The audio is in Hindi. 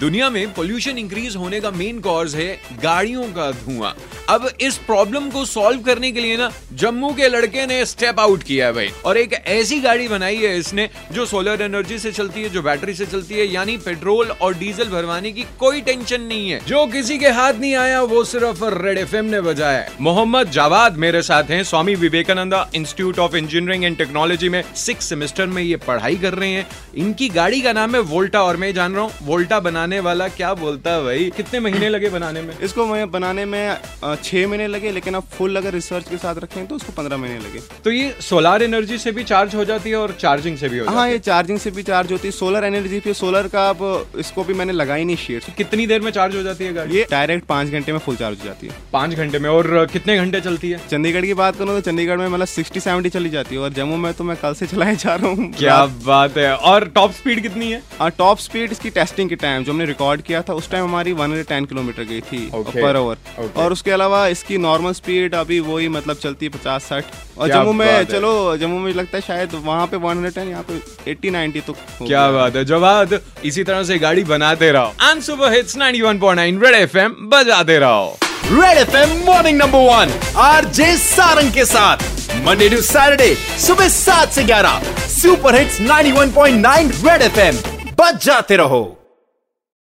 दुनिया में पोल्यूशन इंक्रीज होने का मेन कॉज है गाड़ियों का धुआँ। अब इस प्रॉब्लम को सॉल्व करने के लिए ना, जम्मू के लड़के ने स्टेप आउट किया है भाई। और एक ऐसी गाड़ी बनाई है इसने, जो सोलर एनर्जी से चलती है, जो बैटरी से चलती है, यानी पेट्रोल और डीजल भरवाने की कोई टेंशन नहीं है। जो किसी के हाथ नहीं आया, वो सिर्फ़ रेड एफएम ने बजाया है। मोहम्मद जावाद मेरे साथ हैं। Swami Vivekananda institute of engineering and technology में सिक्स सेमेस्टर में ये पढ़ाई कर रहे हैं। इनकी गाड़ी का नाम है वोल्टा और मैं जान रहा हूँ वोल्टा बनाने वाला क्या बोलता है भाई? कितने महीने लगे बनाने में? इसको बनाने में छह महीने लगे लेकिन अब फुल अगर रिसर्च के साथ रखें तो उसको पंद्रह महीने लगे। तो ये सोलार एनर्जी से भी चार्ज हो जाती है और चार्जिंग से भी हो हाँ ये चार्जिंग से भी चार्ज होती है। सोलर एनर्जी पे सोलर का अब इसको भी मैंने लगाई नहीं शेड कितनी देर में चार्ज हो जाती है गाड़ी? ये डायरेक्ट पाँच घंटे में फुल चार्ज हो जाती है। पाँच घंटे में और कितने घंटे चलती है? चंडीगढ़ की बात करूँ तो चंडीगढ़ में मतलब सिक्सटी सेवेंटी चली जाती है और जम्मू में तो मैं कल से चलाए जा रहा हूँ। क्या बात है। और टॉप स्पीड कितनी है? टॉप स्पीड इसकी टेस्टिंग के टाइम जो हमने रिकॉर्ड किया था उस टाइम हमारी 110 किलोमीटर गई थी Okay. Per hour Okay. और उसके अलावा इसकी नॉर्मल स्पीड अभी वही मतलब चलती है पचास साठ और जम्मू में चलो जम्मू में लगता है शायद वहाँ पे 110 यहाँ पे 80 90 तो क्या बात है। जवाब इसी तरह से गाड़ी बनाते रहो। And super hits 91.9 red FM बजाते रहो। Red FM morning number one RJ Sarang के साथ। मंडे टू सैटरडे सुबह सात से ग्यारह। सुपर हिट्स 91.9 रेड एफएम बच जाते रहो।